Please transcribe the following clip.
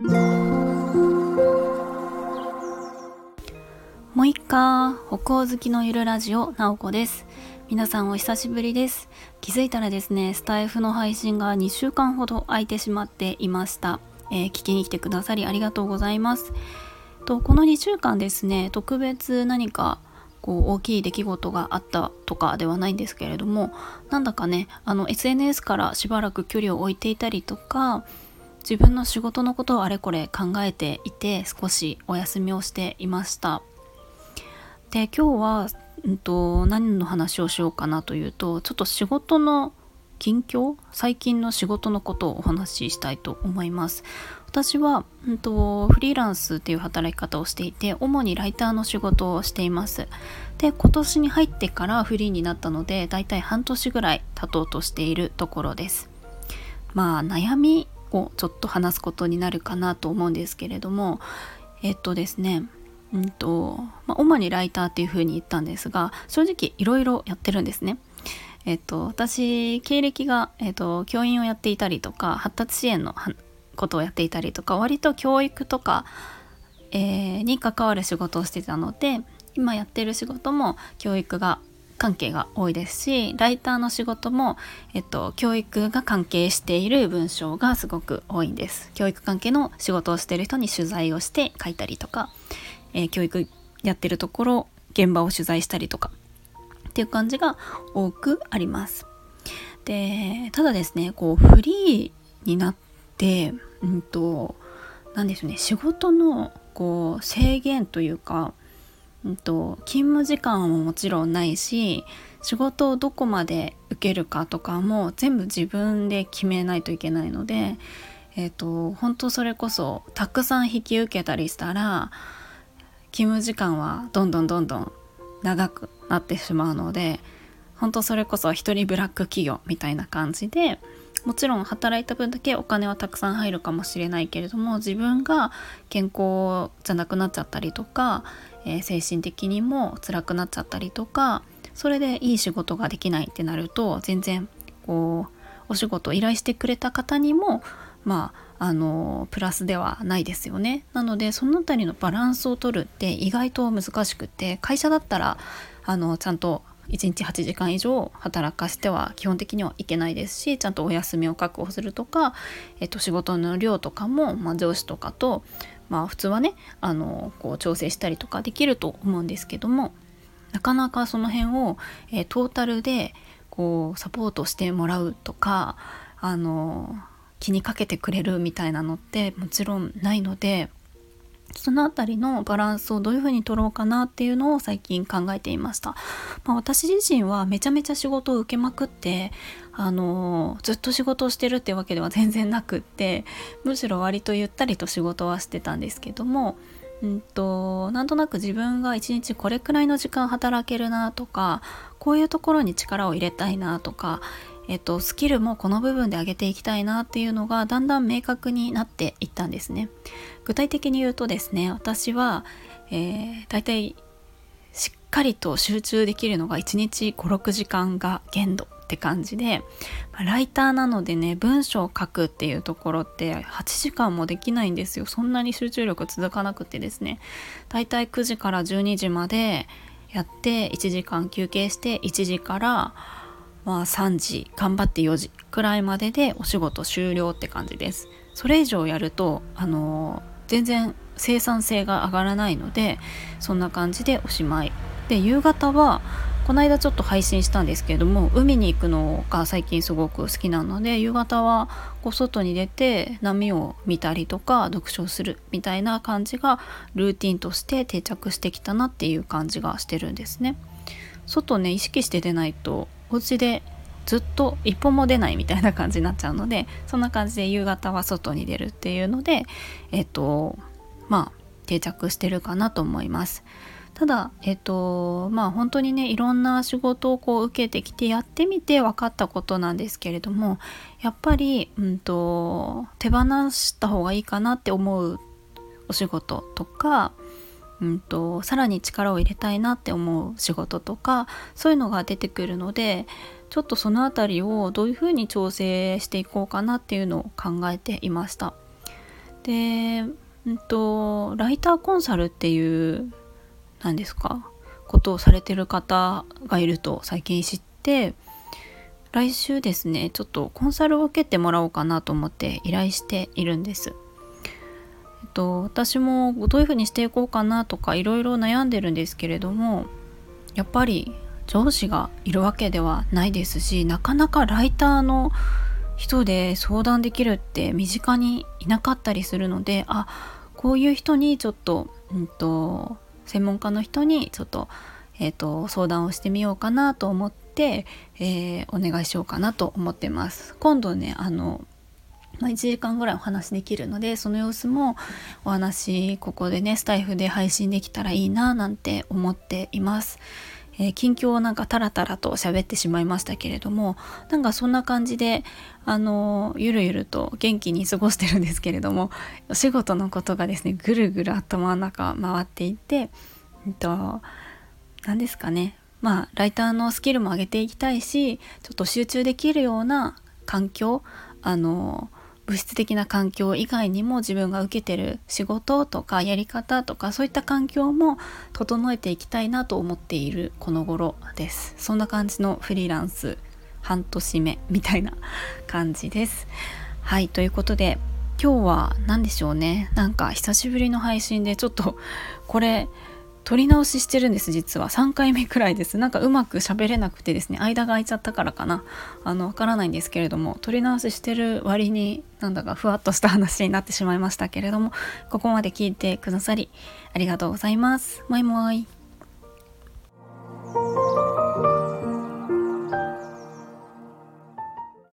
もう一回北欧好きのゆるラジオなおこです。皆さんお久しぶりです。気づいたらですねスタイフの配信が2週間ほど空いてしまっていました、えー、聞きに来てくださりありがとうございます。とこの2週間ですね特別何かこう大きい出来事があったとかではないんですけれどもなんだかねあの SNS からしばらく距離を置いていたりとか自分の仕事のことをあれこれ考えていて少しお休みをしていました。で今日は、うんと、何の話をしようかなというとちょっと仕事の近況最近の仕事のことをお話ししたいと思います。私は、うんと、フリーランスっていう働き方をしていて主にライターの仕事をしています。で今年に入ってからフリーになったのでだいたい半年ぐらい経とうとしているところです。まあ悩みをちょっと話すことになるかなと思うんですけれどもえっとですねうんとまあ、主にライターっていう風に言ったんですが正直いろいろやってるんですね。えっと、私経歴が、えっと、教員をやっていたりとか発達支援のことをやっていたりとか割と教育とか、えー、に関わる仕事をしてたので今やってる仕事も教育が関係が多いですしライターの仕事も、えっと、教育が関係している文章がすごく多いんです。教育関係の仕事をしてる人に取材をして書いたりとか、えー、教育やってるところ現場を取材したりとかっていう感じが多くあります。でただですねこうフリーになってうんと何でしょうね仕事のこう制限というか、んと、勤務時間ももちろんないし仕事をどこまで受けるかとかも全部自分で決めないといけないので、えーと、本当それこそたくさん引き受けたりしたら勤務時間はどんどんどんどん長くなってしまうので本当それこそ一人ブラック企業みたいな感じでもちろん働いた分だけお金はたくさん入るかもしれないけれども自分が健康じゃなくなっちゃったりとか、えー、精神的にも辛くなっちゃったりとかそれでいい仕事ができないってなると全然こうお仕事を依頼してくれた方にもまああのプラスではないですよね。なのでその辺りのバランスを取るって意外と難しくて会社だったらあのちゃんと1日8時間以上働かせては基本的にはいけないですしちゃんとお休みを確保するとか、えっと、仕事の量とかも、まあ、上司とかと、まあ、普通はねあのこう調整したりとかできると思うんですけどもなかなかその辺を、えー、トータルでこうサポートしてもらうとかあの気にかけてくれるみたいなのってもちろんないのでその辺りのバランスをどういうふうに取ろうかなっていうのを最近考えていました、まあ、私自身はめちゃめちゃ仕事を受けまくってあのずっと仕事をしてるってわけでは全然なくってむしろ割とゆったりと仕事はしてたんですけどもうんとなんとなく自分が一日これくらいの時間働けるなとかこういうところに力を入れたいなとかえっと、スキルもこの部分で上げていきたいなっていうのがだんだん明確になっていったんですね。具体的に言うとですね私は、えー、大体しっかりと集中できるのが1日56時間が限度って感じでライターなのでね文章を書くっていうところって8時間もできないんですよそんなに集中力続かなくてですねだいたい9時から12時までやって1時間休憩して1時からまあ3時頑張って4時くらいまででお仕事終了って感じですそれ以上やるとあの全然生産性が上がらないのでそんな感じでおしまいで夕方はこの間ちょっと配信したんですけれども海に行くのが最近すごく好きなので夕方はこう外に出て波を見たりとか読書するみたいな感じがルーティンとして定着してきたなっていう感じがしてるんですね。外ね意識して出ないとお家でずっと一歩も出ないみたいな感じになっちゃうのでそんな感じで夕方は外に出るっていうのでえっとまあ定着してるかなと思います。ただえっとまあ本当にねいろんな仕事をこう受けてきてやってみて分かったことなんですけれどもやっぱり、うんと手放した方がいいかなって思うお仕事とかうんと、さらに力を入れたいなって思う仕事とかそういうのが出てくるのでちょっとその辺りをどういうふうに調整していこうかなっていうのを考えていました。で、うんと、ライターコンサルっていう何ですかことをされてる方がいると最近知って来週ですねちょっとコンサルを受けてもらおうかなと思って依頼しているんです。と、私もどういうふうにしていこうかなとかいろいろ悩んでるんですけれどもやっぱり上司がいるわけではないですしなかなかライターの人で相談できるって身近にいなかったりするのであこういう人にちょっと,、うんと、専門家の人にちょっと,、えーと、と相談をしてみようかなと思って、えー、お願いしようかなと思ってます。今度ねあのま、1時間ぐらいお話できるのでその様子もお話ここでねスタイフで配信できたらいいななんて思っています。えー、近況をなんかタラタラと喋ってしまいましたけれどもなんかそんな感じであのゆるゆると元気に過ごしてるんですけれどもお仕事のことがですねぐるぐる頭の中回っていて、えっと、何ですかねまあライターのスキルも上げていきたいしちょっと集中できるような環境あの物質的な環境以外にも自分が受けてる仕事とかやり方とかそういった環境も整えていきたいなと思っているこの頃です。そんな感じのフリーランス半年目みたいな感じです。はいということで今日は何でしょうね。なんか久しぶりの配信でちょっとこれ撮り直ししてるんです実は。3回目くらいです。なんかうまく喋れなくてですね。間が空いちゃったからかな。あのわからないんですけれども撮り直ししてる割になんだかふわっとした話になってしまいましたけれどもここまで聞いてくださりありがとうございます。もいもい。